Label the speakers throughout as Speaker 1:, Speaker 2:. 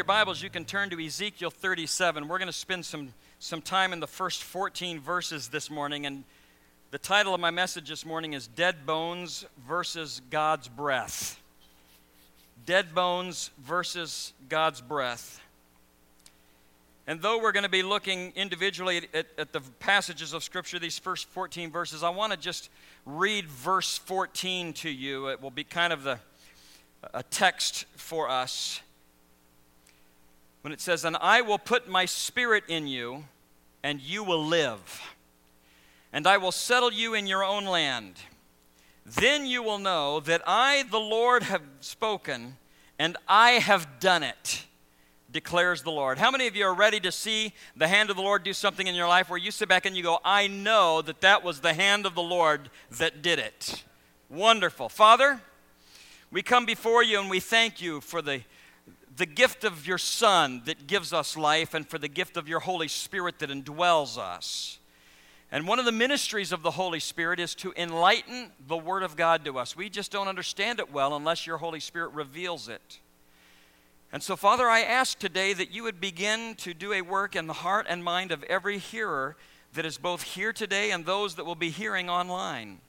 Speaker 1: Your Bibles, you can turn to Ezekiel 37. We're going to spend some, some time in the first 14 verses this morning. And the title of my message this morning is Dead Bones versus God's Breath. Dead Bones versus God's Breath. And though we're going to be looking individually at, at, the passages of Scripture, these first 14 verses, I want to just read verse 14 to you. It will be kind of the, a text for us. When it says, And I will put my spirit in you, and you will live, and I will settle you in your own land. Then you will know that I, the Lord, have spoken, and I have done it declares the Lord. How many of you are ready to see the hand of the Lord do something in your life where you sit back and you go, I know that that was the hand of the Lord that did it? Wonderful. Father, we come before you and we thank you for the, the gift of your Son that gives us life and for the gift of your Holy Spirit that indwells us. And one of the ministries of the Holy Spirit is to enlighten the Word of God to us. We just don't understand it well unless your Holy Spirit reveals it. And so, Father, I ask today that you would begin to do a work in the heart and mind of every hearer that is both here today and those that will be hearing online.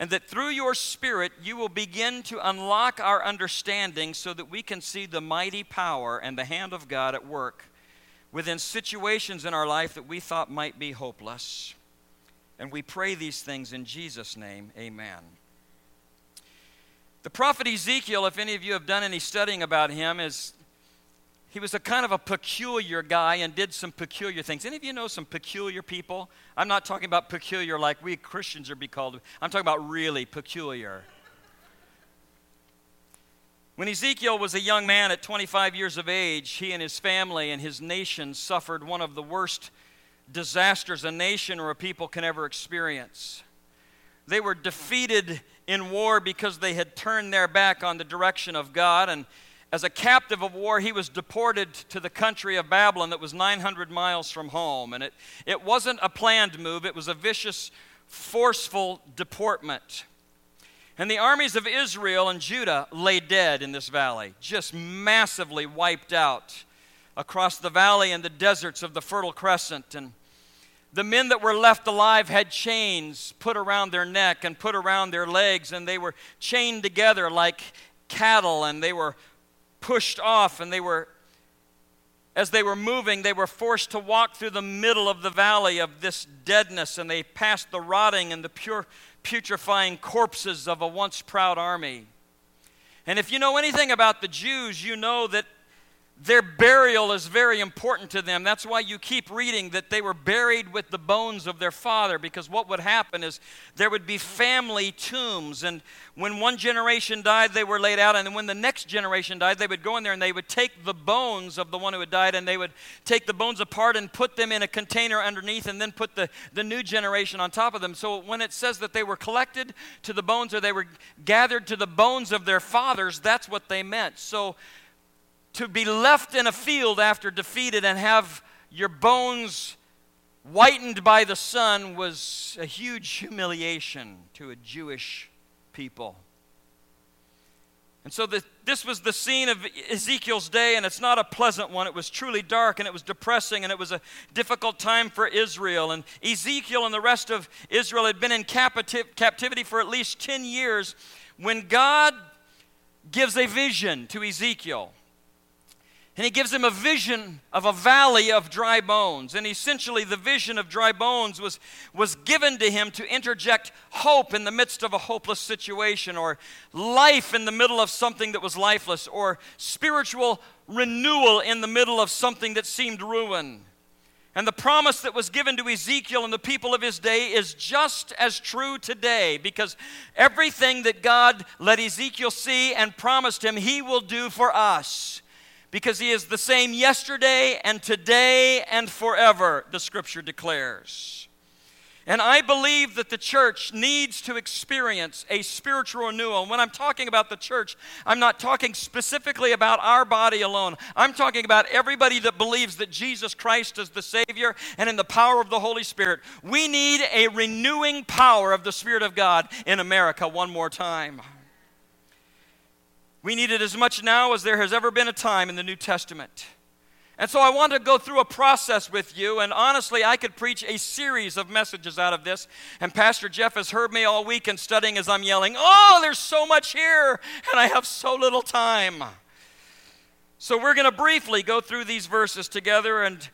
Speaker 1: And that through your Spirit, you will begin to unlock our understanding so that we can see the mighty power and the hand of God at work within situations in our life that we thought might be hopeless. And we pray these things in Jesus' name. Amen. The prophet Ezekiel, if any of you have done any studying about him, is he was a kind of a peculiar guy and did some peculiar things. Any of you know some peculiar people? I'm not talking about peculiar like we Christians are be called. I'm talking about really peculiar. When Ezekiel was a young man at 25 years of age, he and his family and his nation suffered one of the worst disasters a nation or a people can ever experience. They were defeated in war because they had turned their back on the direction of God. And as a captive of war, he was deported to the country of Babylon that was 900 miles from home. And it, it wasn't a planned move, it was a vicious, forceful deportment. And the armies of Israel and Judah lay dead in this valley, just massively wiped out across the valley and the deserts of the Fertile Crescent. And the men that were left alive had chains put around their neck and put around their legs, and they were chained together like cattle, and they were pushed off, and they were, as they were moving, they were forced to walk through the middle of the valley of this deadness, and they passed the rotting and the pure, putrefying corpses of a once proud army. And if you know anything about the Jews, you know that their burial is very important to them. That's why you keep reading that they were buried with the bones of their father, because what would happen is there would be family tombs. And when one generation died, they were laid out. And when the next generation died, they would go in there and they would take the bones of the one who had died and they would take the bones apart and put them in a container underneath and then put the, the new generation on top of them. So when it says that they were collected to the bones or they were gathered to the bones of their fathers, that's what they meant. So to be left in a field after defeated and have your bones whitened by the sun was a huge humiliation to a Jewish people. And so the, this was the scene of Ezekiel's day, and it's not a pleasant one. It was truly dark, and it was depressing, and it was a difficult time for Israel. And Ezekiel and the rest of Israel had been in captivity for at least 10 years when God gives a vision to Ezekiel. And he gives him a vision of a valley of dry bones. And essentially, the vision of dry bones was, was given to him to interject hope in the midst of a hopeless situation, or life in the middle of something that was lifeless, or spiritual renewal in the middle of something that seemed ruin. And the promise that was given to Ezekiel and the people of his day is just as true today because everything that God let Ezekiel see and promised him, he will do for us because he is the same yesterday and today and forever, the scripture declares. And I believe that the church needs to experience a spiritual renewal. And when I'm talking about the church, I'm not talking specifically about our body alone. I'm talking about everybody that believes that Jesus Christ is the Savior and in the power of the Holy Spirit. We need a renewing power of the Spirit of God in America one more time. We need it as much now as there has ever been a time in the New Testament. And so I want to go through a process with you, and honestly, I could preach a series of messages out of this. And Pastor Jeff has heard me all week in studying as I'm yelling, Oh, there's so much here, and I have so little time. So we're going to briefly go through these verses together, and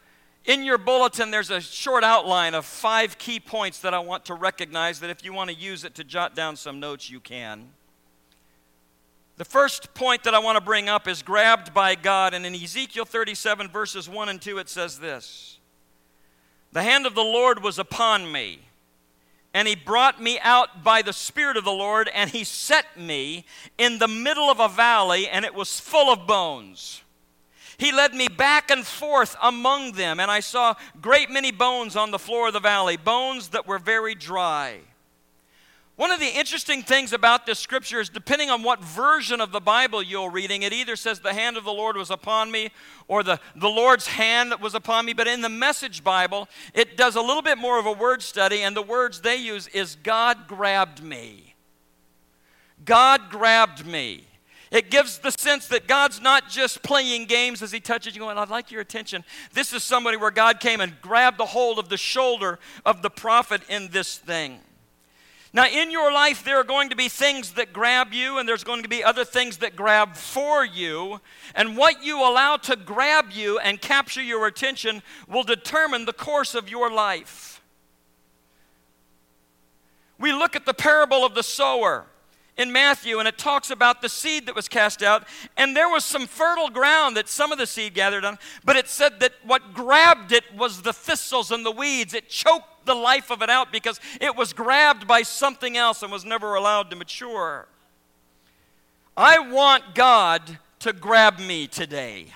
Speaker 1: in your bulletin, there's a short outline of five key points that I want to recognize that if you want to use it to jot down some notes, you can. The first point that I want to bring up is grabbed by God. And in Ezekiel 37, verses 1 and 2, it says this The hand of the Lord was upon me, and he brought me out by the Spirit of the Lord, and he set me in the middle of a valley, and it was full of bones. He led me back and forth among them, and I saw great many bones on the floor of the valley, bones that were very dry. One of the interesting things about this scripture is depending on what version of the Bible you're reading, it either says the hand of the Lord was upon me or the, the Lord's hand was upon me. But in the Message Bible, it does a little bit more of a word study, and the words they use is God grabbed me. God grabbed me. It gives the sense that God's not just playing games as He touches you, going, I'd like your attention. This is somebody where God came and grabbed a hold of the shoulder of the prophet in this thing. Now, in your life, there are going to be things that grab you, and there's going to be other things that grab for you. And what you allow to grab you and capture your attention will determine the course of your life. We look at the parable of the sower in Matthew, and it talks about the seed that was cast out, and there was some fertile ground that some of the seed gathered on, but it said that what grabbed it was the thistles and the weeds. It choked the life of it out because it was grabbed by something else and was never allowed to mature. I want God to grab me today.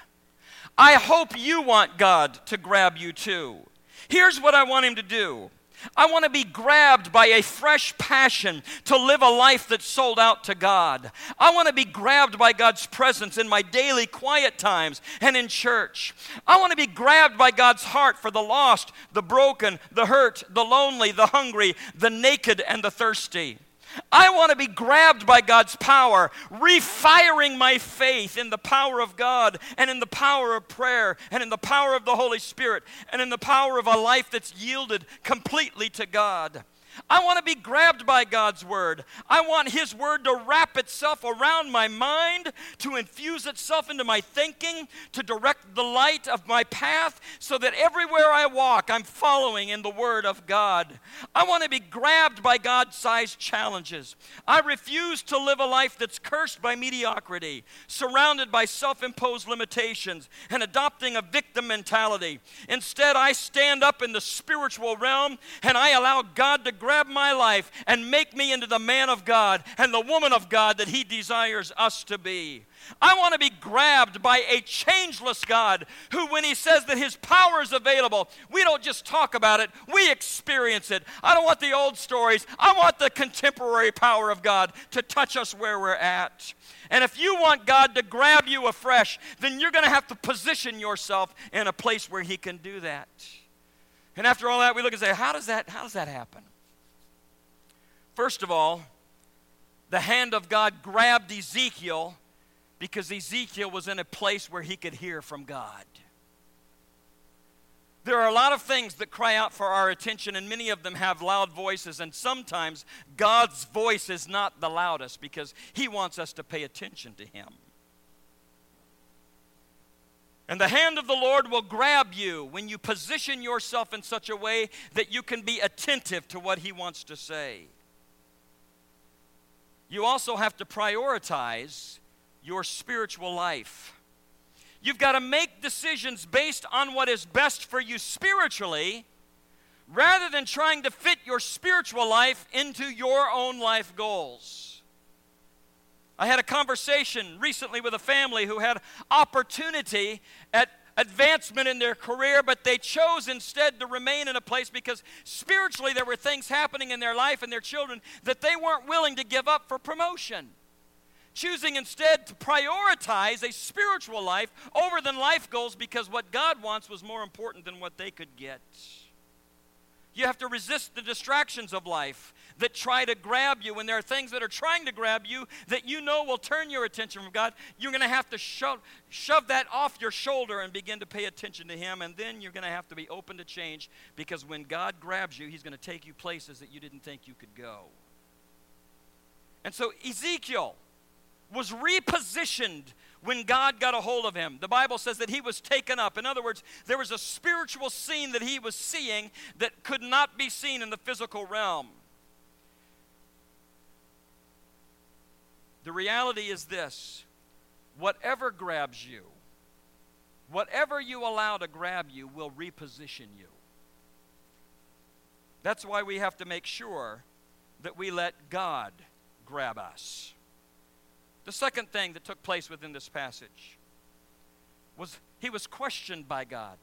Speaker 1: I hope you want God to grab you too. Here's what I want Him to do I want to be grabbed by a fresh passion to live a life that's sold out to God. I want to be grabbed by God's presence in my daily quiet times and in church. I want to be grabbed by God's heart for the lost, the broken, the hurt, the lonely, the hungry, the naked, and the thirsty. I want to be grabbed by God's power, refiring my faith in the power of God and in the power of prayer and in the power of the Holy Spirit and in the power of a life that's yielded completely to God. I want to be grabbed by God's word. I want His word to wrap itself around my mind, to infuse itself into my thinking, to direct the light of my path so that everywhere I walk, I'm following in the word of God. I want to be grabbed by God sized challenges. I refuse to live a life that's cursed by mediocrity, surrounded by self imposed limitations, and adopting a victim mentality. Instead, I stand up in the spiritual realm and I allow God to grab my life and make me into the man of God and the woman of God that He desires us to be. I want to be grabbed by a changeless God who, when He says that His power is available, we don't just talk about it, we experience it. I don't want the old stories, I want the contemporary power of God to touch us where we're at. And if you want God to grab you afresh, then you're going to have to position yourself in a place where He can do that. And after all that, we look and say, how does that, how does that happen? First of all, the hand of God grabbed Ezekiel because Ezekiel was in a place where he could hear from God. There are a lot of things that cry out for our attention, and many of them have loud voices, and sometimes God's voice is not the loudest because He wants us to pay attention to Him. And the hand of the Lord will grab you when you position yourself in such a way that you can be attentive to what He wants to say you also have to prioritize your spiritual life. You've got to make decisions based on what is best for you spiritually rather than trying to fit your spiritual life into your own life goals. I had a conversation recently with a family who had opportunity at advancement in their career, but they chose instead to remain in a place because spiritually there were things happening in their life and their children that they weren't willing to give up for promotion. Choosing instead to prioritize a spiritual life over than life goals because what God wants was more important than what they could get. You have to resist the distractions of life that try to grab you. When there are things that are trying to grab you that you know will turn your attention from God, you're going to have to shove, shove that off your shoulder and begin to pay attention to Him. And then you're going to have to be open to change because when God grabs you, He's going to take you places that you didn't think you could go. And so Ezekiel was repositioned when God got a hold of him. The Bible says that he was taken up. In other words, there was a spiritual scene that he was seeing that could not be seen in the physical realm. The reality is this whatever grabs you, whatever you allow to grab you, will reposition you. That's why we have to make sure that we let God grab us. The second thing that took place within this passage was he was questioned by God.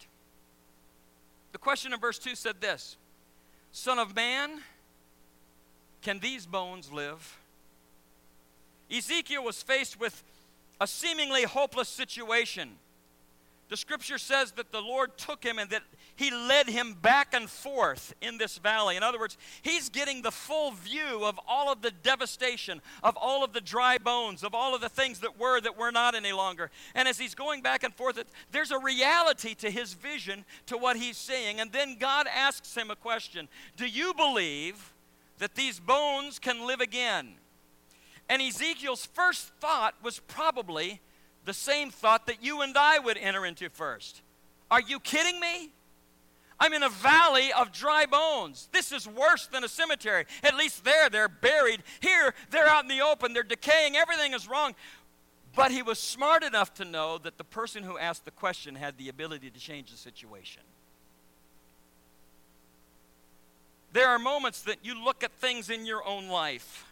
Speaker 1: The question in verse 2 said this Son of man, can these bones live? Ezekiel was faced with a seemingly hopeless situation. The scripture says that the Lord took him and that he led him back and forth in this valley. In other words, he's getting the full view of all of the devastation, of all of the dry bones, of all of the things that were that were not any longer. And as he's going back and forth, there's a reality to his vision, to what he's seeing. And then God asks him a question Do you believe that these bones can live again? And Ezekiel's first thought was probably the same thought that you and I would enter into first. Are you kidding me? I'm in a valley of dry bones. This is worse than a cemetery. At least there, they're buried. Here, they're out in the open. They're decaying. Everything is wrong. But he was smart enough to know that the person who asked the question had the ability to change the situation. There are moments that you look at things in your own life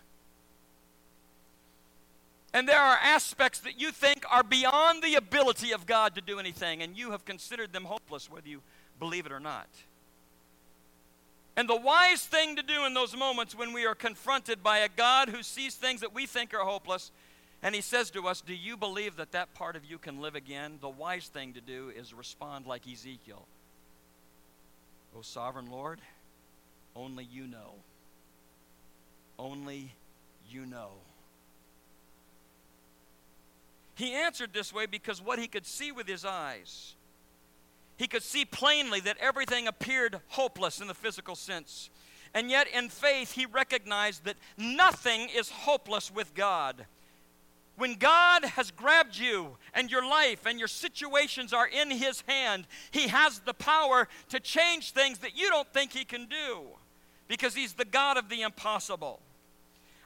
Speaker 1: and there are aspects that you think are beyond the ability of God to do anything, and you have considered them hopeless, whether you believe it or not. And the wise thing to do in those moments when we are confronted by a God who sees things that we think are hopeless, and He says to us, Do you believe that that part of you can live again? The wise thing to do is respond like Ezekiel O sovereign Lord, only you know. Only you know. He answered this way because what he could see with his eyes, he could see plainly that everything appeared hopeless in the physical sense. And yet, in faith, he recognized that nothing is hopeless with God. When God has grabbed you and your life and your situations are in His hand, He has the power to change things that you don't think He can do because He's the God of the impossible.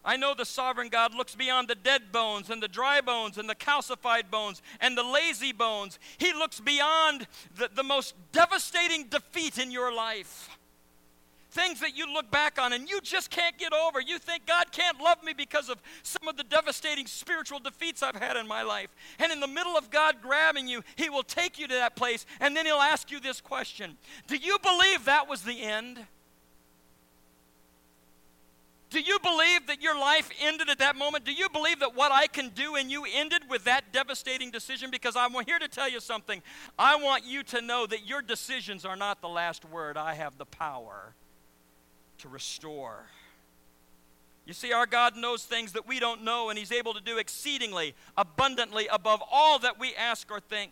Speaker 1: I know the sovereign God looks beyond the dead bones and the dry bones and the calcified bones and the lazy bones. He looks beyond the, the most devastating defeat in your life. Things that you look back on and you just can't get over. You think God can't love me because of some of the devastating spiritual defeats I've had in my life. And in the middle of God grabbing you, He will take you to that place and then He'll ask you this question Do you believe that was the end? Do you believe that your life ended at that moment? Do you believe that what I can do in you ended with that devastating decision? Because I'm here to tell you something. I want you to know that your decisions are not the last word. I have the power to restore. You see, our God knows things that we don't know, and He's able to do exceedingly, abundantly, above all that we ask or think.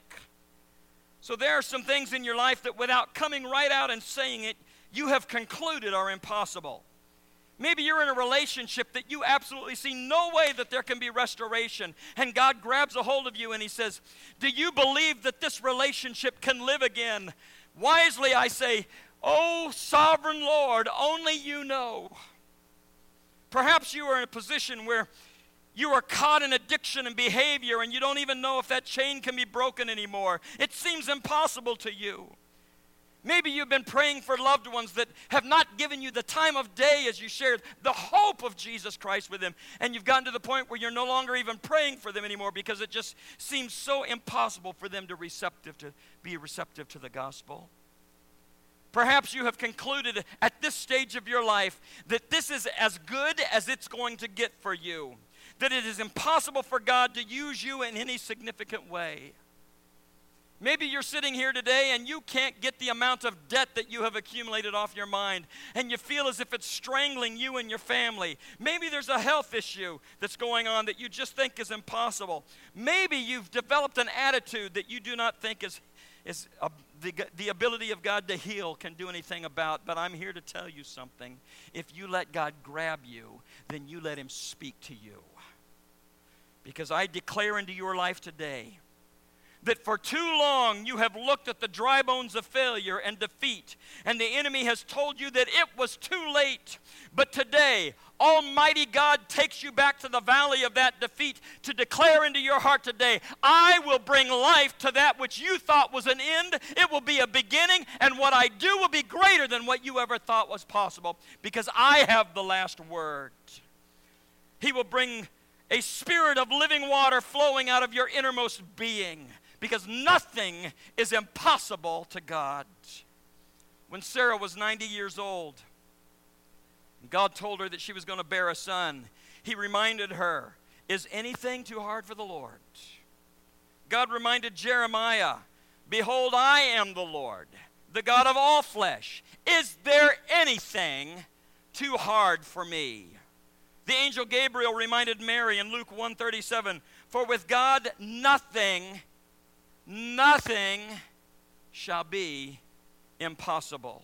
Speaker 1: So there are some things in your life that, without coming right out and saying it, you have concluded are impossible. Maybe you're in a relationship that you absolutely see no way that there can be restoration. And God grabs a hold of you and He says, Do you believe that this relationship can live again? Wisely, I say, Oh, sovereign Lord, only you know. Perhaps you are in a position where you are caught in addiction and behavior and you don't even know if that chain can be broken anymore. It seems impossible to you. Maybe you've been praying for loved ones that have not given you the time of day as you shared the hope of Jesus Christ with them. And you've gotten to the point where you're no longer even praying for them anymore because it just seems so impossible for them to receptive to be receptive to the gospel. Perhaps you have concluded at this stage of your life that this is as good as it's going to get for you, that it is impossible for God to use you in any significant way. Maybe you're sitting here today and you can't get the amount of debt that you have accumulated off your mind, and you feel as if it's strangling you and your family. Maybe there's a health issue that's going on that you just think is impossible. Maybe you've developed an attitude that you do not think is, is a, the, the ability of God to heal can do anything about. But I'm here to tell you something. If you let God grab you, then you let Him speak to you. Because I declare into your life today that for too long you have looked at the dry bones of failure and defeat, and the enemy has told you that it was too late. But today, Almighty God takes you back to the valley of that defeat to declare into your heart today, I will bring life to that which you thought was an end. It will be a beginning, and what I do will be greater than what you ever thought was possible because I have the last word. He will bring a spirit of living water flowing out of your innermost being because nothing is impossible to God. When Sarah was 90 years old, God told her that she was going to bear a son. He reminded her, Is anything too hard for the Lord? God reminded Jeremiah, Behold, I am the Lord, the God of all flesh. Is there anything too hard for me? The angel Gabriel reminded Mary in Luke 137, For with God nothing nothing shall be impossible.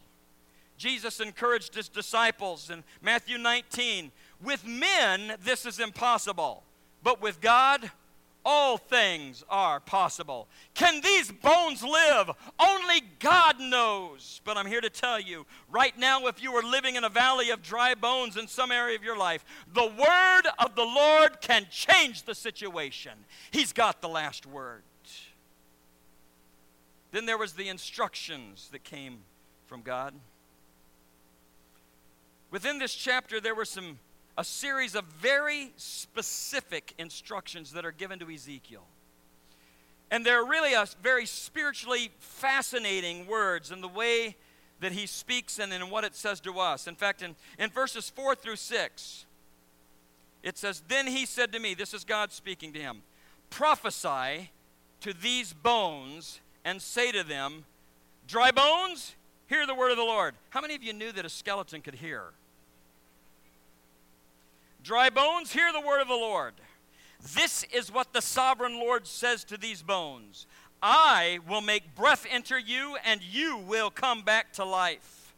Speaker 1: Jesus encouraged his disciples in Matthew 19 with men, this is impossible, but with God, all things are possible. Can these bones live? Only God knows. But I'm here to tell you right now, if you are living in a valley of dry bones in some area of your life, the word of the Lord can change the situation. He's got the last word. Then there was the instructions that came from God. Within this chapter there were some a series of very specific instructions that are given to Ezekiel. And they're really a very spiritually fascinating words in the way that he speaks and in what it says to us. In fact, in, in verses 4 through 6, it says, Then he said to me, this is God speaking to him, prophesy to these bones and say to them, Dry bones, hear the word of the Lord. How many of you knew that a skeleton could hear? Dry bones, hear the word of the Lord. This is what the sovereign Lord says to these bones I will make breath enter you, and you will come back to life.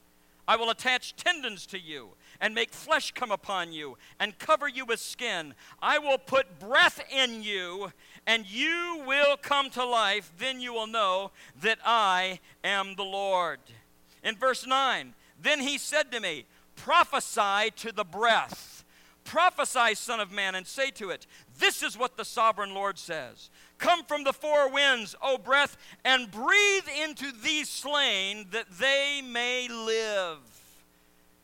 Speaker 1: I will attach tendons to you and make flesh come upon you and cover you with skin. I will put breath in you, and you will come to life. Then you will know that I am the Lord. In verse 9, then he said to me, Prophesy to the breath. Prophesy, Son of Man, and say to it, This is what the sovereign Lord says. Come from the four winds, O breath, and breathe into these slain that they may live.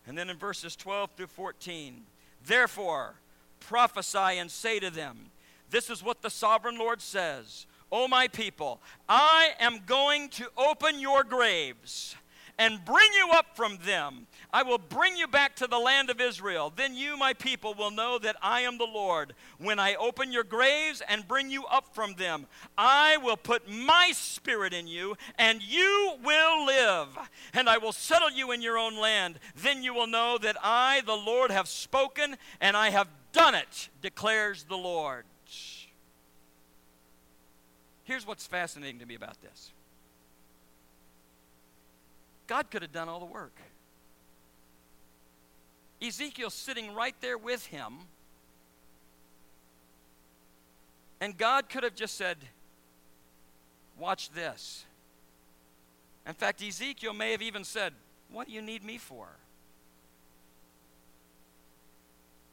Speaker 1: And then in verses 12 through 14, Therefore, prophesy and say to them, this is what the sovereign Lord says O my people, I am going to open your graves and bring you up from them. I will bring you back to the land of Israel. Then you, my people, will know that I am the Lord. When I open your graves and bring you up from them, I will put my spirit in you, and you will live. And I will settle you in your own land. Then you will know that I, the Lord, have spoken, and I have done it, declares the Lord. Here's what's fascinating to me about this God could have done all the work. Ezekiel's sitting right there with him, and God could have just said, Watch this. In fact, Ezekiel may have even said, What do you need me for?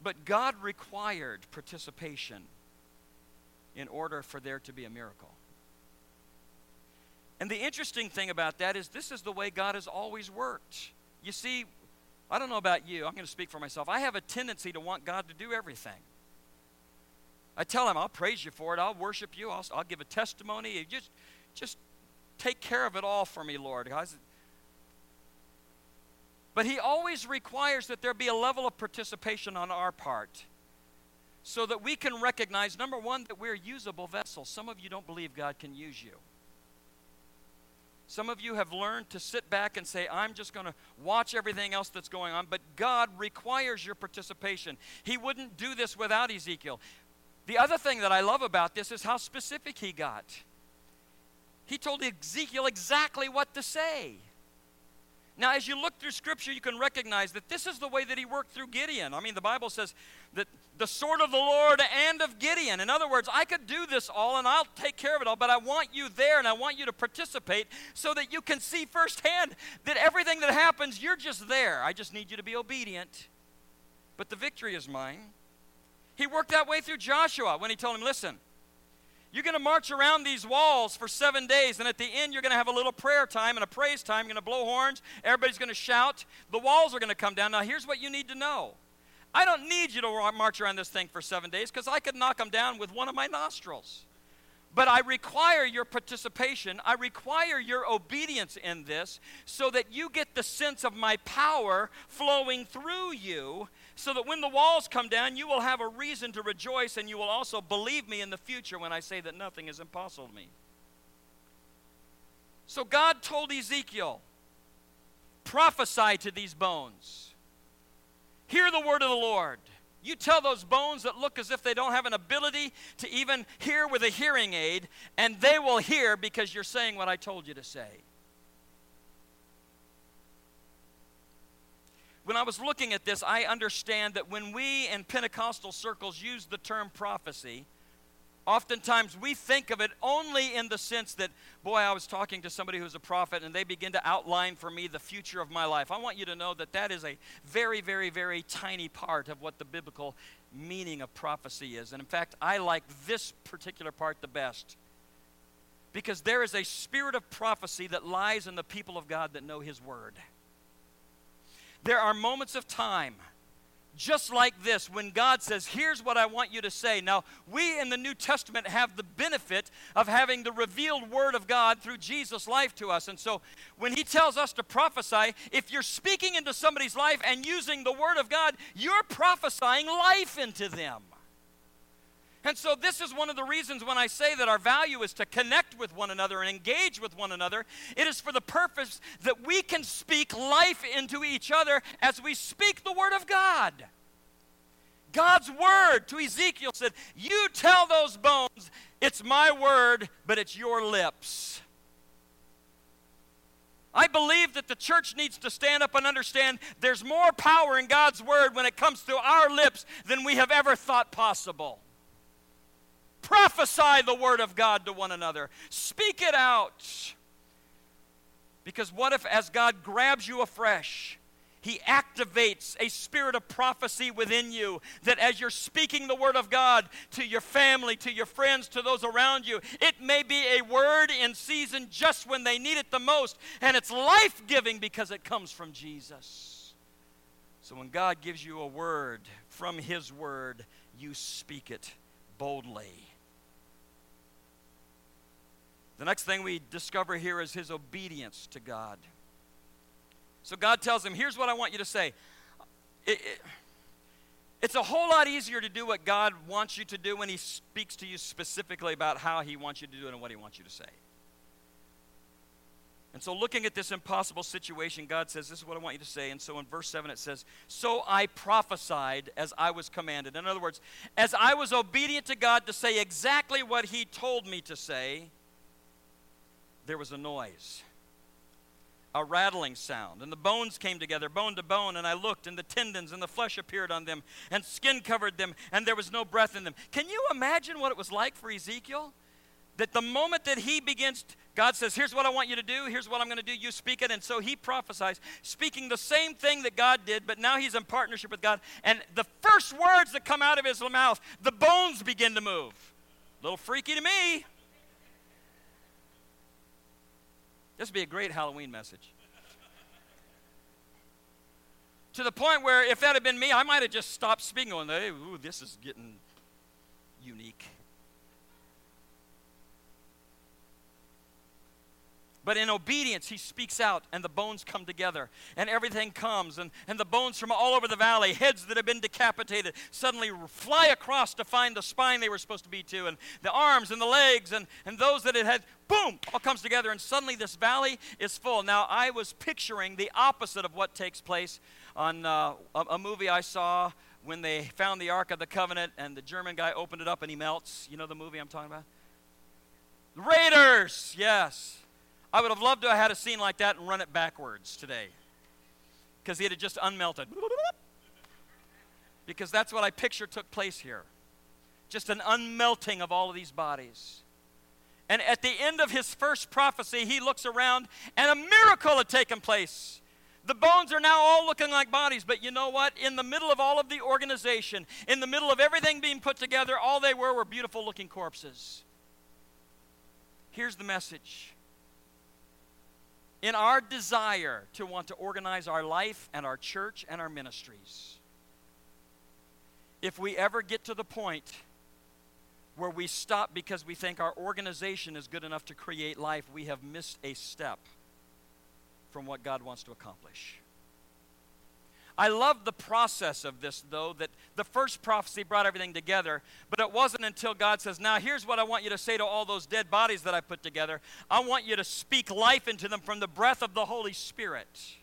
Speaker 1: But God required participation in order for there to be a miracle. And the interesting thing about that is this is the way God has always worked. You see, I don't know about you, I'm going to speak for myself. I have a tendency to want God to do everything. I tell him, I'll praise you for it. I'll worship you. I'll, I'll give a testimony. Just, just take care of it all for me, Lord. But he always requires that there be a level of participation on our part so that we can recognize, number one, that we're usable vessels. Some of you don't believe God can use you. Some of you have learned to sit back and say, I'm just going to watch everything else that's going on, but God requires your participation. He wouldn't do this without Ezekiel. The other thing that I love about this is how specific he got. He told Ezekiel exactly what to say. Now, as you look through Scripture, you can recognize that this is the way that he worked through Gideon. I mean, the Bible says that the sword of the Lord and of Gideon. In other words, I could do this all and I'll take care of it all, but I want you there and I want you to participate so that you can see firsthand that everything that happens, you're just there. I just need you to be obedient. But the victory is mine. He worked that way through Joshua when he told him, Listen, you're going to march around these walls for seven days, and at the end, you're going to have a little prayer time and a praise time. You're going to blow horns. Everybody's going to shout. The walls are going to come down. Now, here's what you need to know I don't need you to march around this thing for seven days because I could knock them down with one of my nostrils. But I require your participation. I require your obedience in this so that you get the sense of my power flowing through you so that when the walls come down, you will have a reason to rejoice and you will also believe me in the future when I say that nothing is impossible to me. So God told Ezekiel, prophesy to these bones. Hear the word of the Lord. You tell those bones that look as if they don't have an ability to even hear with a hearing aid, and they will hear because you're saying what I told you to say. when I was looking at this, I understand that when we in Pentecostal circles use the term prophecy, oftentimes we think of it only in the sense that, boy, I was talking to somebody who's a prophet and they begin to outline for me the future of my life. I want you to know that that is a very, very, very tiny part of what the biblical meaning of prophecy is. And in fact, I like this particular part the best because there is a spirit of prophecy that lies in the people of God that know His Word. There are moments of time just like this when God says, Here's what I want you to say. Now, we in the New Testament have the benefit of having the revealed Word of God through Jesus' life to us. And so, when He tells us to prophesy, if you're speaking into somebody's life and using the Word of God, you're prophesying life into them. And so, this is one of the reasons when I say that our value is to connect with one another and engage with one another. It is for the purpose that we can speak life into each other as we speak the Word of God. God's Word to Ezekiel said, You tell those bones, it's my Word, but it's your lips. I believe that the church needs to stand up and understand there's more power in God's Word when it comes to our lips than we have ever thought possible. Prophesy the word of God to one another. Speak it out. Because what if, as God grabs you afresh, he activates a spirit of prophecy within you that as you're speaking the word of God to your family, to your friends, to those around you, it may be a word in season just when they need it the most, and it's life giving because it comes from Jesus. So when God gives you a word from his word, you speak it boldly. The next thing we discover here is his obedience to God. So God tells him, Here's what I want you to say. It, it, it's a whole lot easier to do what God wants you to do when He speaks to you specifically about how He wants you to do it and what He wants you to say. And so, looking at this impossible situation, God says, This is what I want you to say. And so, in verse 7, it says, So I prophesied as I was commanded. In other words, as I was obedient to God to say exactly what He told me to say, there was a noise, a rattling sound, and the bones came together, bone to bone, and I looked, and the tendons and the flesh appeared on them, and skin covered them, and there was no breath in them. Can you imagine what it was like for Ezekiel? That the moment that he begins, God says, Here's what I want you to do, here's what I'm going to do, you speak it. And so he prophesies, speaking the same thing that God did, but now he's in partnership with God. And the first words that come out of his mouth, the bones begin to move. A little freaky to me. This would be a great Halloween message. to the point where if that had been me, I might have just stopped speaking on hey, ooh, this is getting unique. But in obedience, he speaks out, and the bones come together, and everything comes, and, and the bones from all over the valley, heads that have been decapitated, suddenly fly across to find the spine they were supposed to be to, and the arms and the legs, and, and those that it had, boom, all comes together, and suddenly this valley is full. Now, I was picturing the opposite of what takes place on uh, a, a movie I saw when they found the Ark of the Covenant, and the German guy opened it up and he melts. You know the movie I'm talking about? Raiders, yes. I would have loved to have had a scene like that and run it backwards today because it had just unmelted. Because that's what I picture took place here. Just an unmelting of all of these bodies. And at the end of his first prophecy, he looks around and a miracle had taken place. The bones are now all looking like bodies, but you know what? In the middle of all of the organization, in the middle of everything being put together, all they were were beautiful looking corpses. Here's the message in our desire to want to organize our life and our church and our ministries, if we ever get to the point where we stop because we think our organization is good enough to create life, we have missed a step from what God wants to accomplish. I love the process of this, though, that the first prophecy brought everything together, but it wasn't until God says, Now here's what I want you to say to all those dead bodies that I put together. I want you to speak life into them from the breath of the Holy Spirit.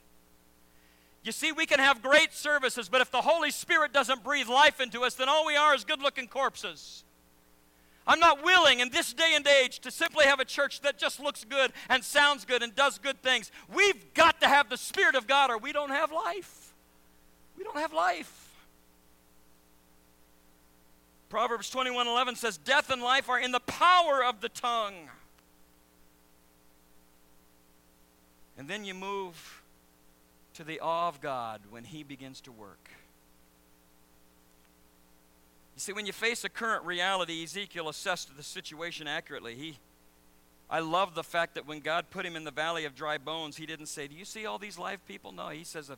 Speaker 1: You see, we can have great services, but if the Holy Spirit doesn't breathe life into us, then all we are is good looking corpses. I'm not willing in this day and age to simply have a church that just looks good and sounds good and does good things. We've got to have the Spirit of God or we don't have life. We don't have life. Proverbs 21:11 says death and life are in the power of the tongue. And then you move to the awe of God when he begins to work. You see, when you face a current reality, Ezekiel assessed the situation accurately. He, I love the fact that when God put him in the valley of dry bones, he didn't say, Do you see all these live people? No, he says,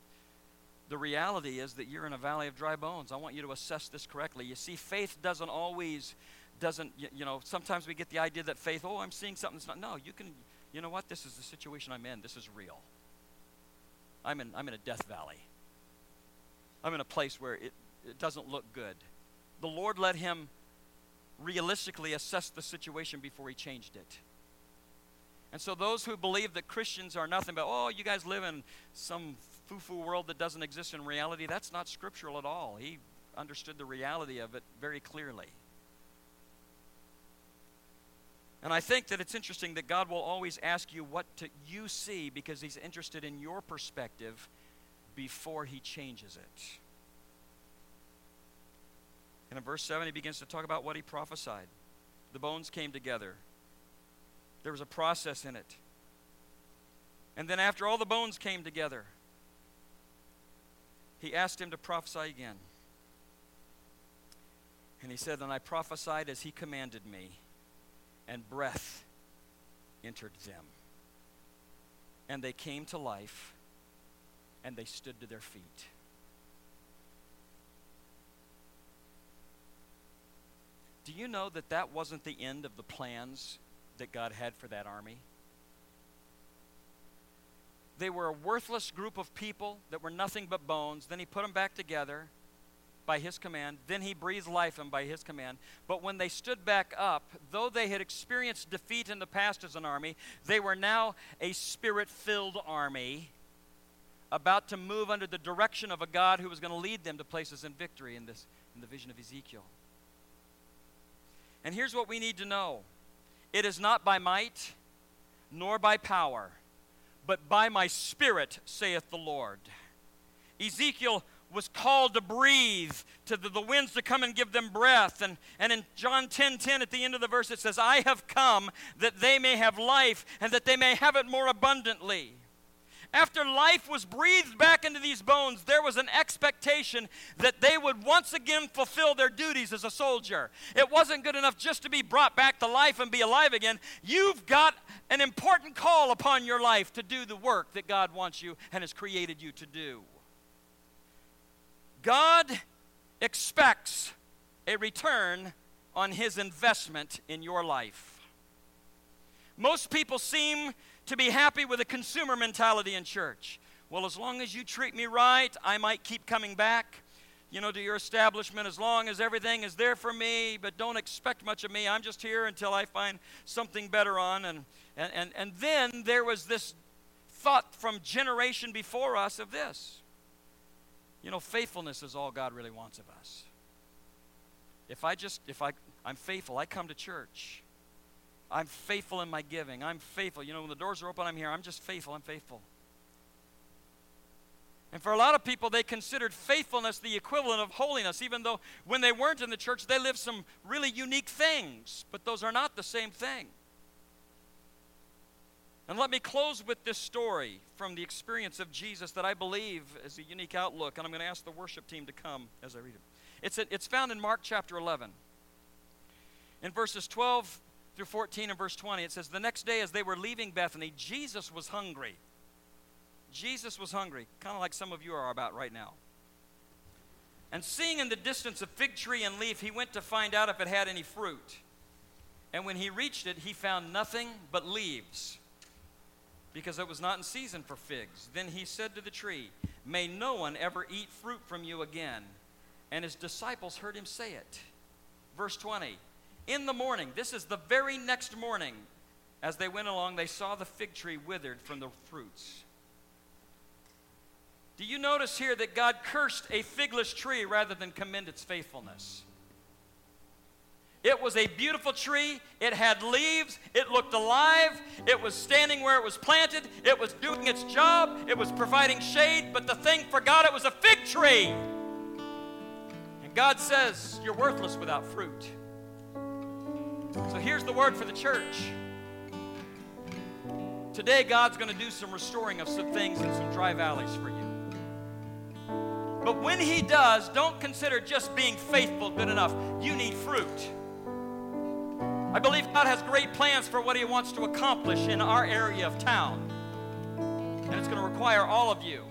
Speaker 1: the reality is that you're in a valley of dry bones. I want you to assess this correctly. You see, faith doesn't always, doesn't, you, know, sometimes we get the idea that faith, oh, I'm seeing something that's not. No, you can, you know what? This is the situation I'm in. This is real. I'm in, I'm in a death valley. I'm in a place where it, it doesn't look good. The Lord let him realistically assess the situation before he changed it. And so, those who believe that Christians are nothing but, oh, you guys live in some foo foo world that doesn't exist in reality, that's not scriptural at all. He understood the reality of it very clearly. And I think that it's interesting that God will always ask you what to, you see because He's interested in your perspective before He changes it. And in verse 7, He begins to talk about what He prophesied. The bones came together, there was a process in it. And then, after all the bones came together, he asked him to prophesy again. And he said, And I prophesied as he commanded me, and breath entered them. And they came to life, and they stood to their feet. Do you know that that wasn't the end of the plans that God had for that army? They were a worthless group of people that were nothing but bones. Then he put them back together by his command. Then he breathed life in by his command. But when they stood back up, though they had experienced defeat in the past as an army, they were now a spirit filled army about to move under the direction of a God who was going to lead them to places in victory in, this, in the vision of Ezekiel. And here's what we need to know it is not by might nor by power but by my spirit, saith the Lord. Ezekiel was called to breathe, to the, the, winds to come and give them breath. And, and in John 10 10, at the end of the verse, it says, I have come that they may have life and that they may have it more abundantly. After life was breathed back into these bones, there was an expectation that they would once again fulfill their duties as a soldier. It wasn't good enough just to be brought back to life and be alive again. You've got an important call upon your life to do the work that God wants you and has created you to do. God expects a return on his investment in your life. Most people seem to be happy with a consumer mentality in church. Well, as long as you treat me right, I might keep coming back, you know, to your establishment as long as everything is there for me, but don't expect much of me. I'm just here until I find something better on. And, and, and, and then there was this thought from generation before us of this. You know, faithfulness is all God really wants of us. If I just, if I, I'm faithful, I come to church. I'm faithful in my giving. I'm faithful. You know, when the doors are open, I'm here. I'm just faithful. I'm faithful. And for a lot of people, they considered faithfulness the equivalent of holiness, even though when they weren't in the church, they lived some really unique things. But those are not the same thing. And let me close with this story from the experience of Jesus that I believe is a unique outlook. And I'm going to ask the worship team to come as I read it. It's, a, it's found in Mark chapter 11. In verses 12 through 14 and verse 20, it says, The next day as they were leaving Bethany, Jesus was hungry. Jesus was hungry, kind of like some of you are about right now. And seeing in the distance a fig tree and leaf, he went to find out if it had any fruit. And when he reached it, he found nothing but leaves, because it was not in season for figs. Then he said to the tree, May no one ever eat fruit from you again. And his disciples heard him say it. Verse 20 In the morning, this is the very next morning, as they went along, they saw the fig tree withered from the fruits. Do you notice here that God cursed a figless tree rather than commend its faithfulness? It was a beautiful tree. It had leaves. It looked alive. It was standing where it was planted. It was doing its job. It was providing shade. But the thing forgot it was a fig tree. And God says, You're worthless without fruit. So here's the word for the church. Today, God's going to do some restoring of some things in some dry valleys for you. But when He does, don't consider just being faithful good enough. You need fruit. I believe God has great plans for what He wants to accomplish in our area of town. And it's going to require all of you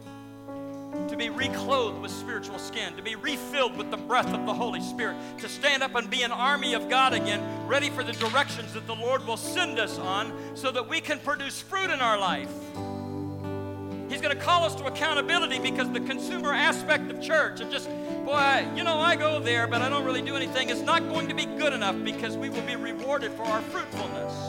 Speaker 1: to be reclothed with spiritual skin, to be refilled with the breath of the Holy Spirit, to stand up and be an army of God again, ready for the directions that the Lord will send us on so that we can produce fruit in our life. He's going to call us to accountability because the consumer aspect of church of just, boy, you know, I go there, but I don't really do anything, is not going to be good enough because we will be rewarded for our fruitfulness.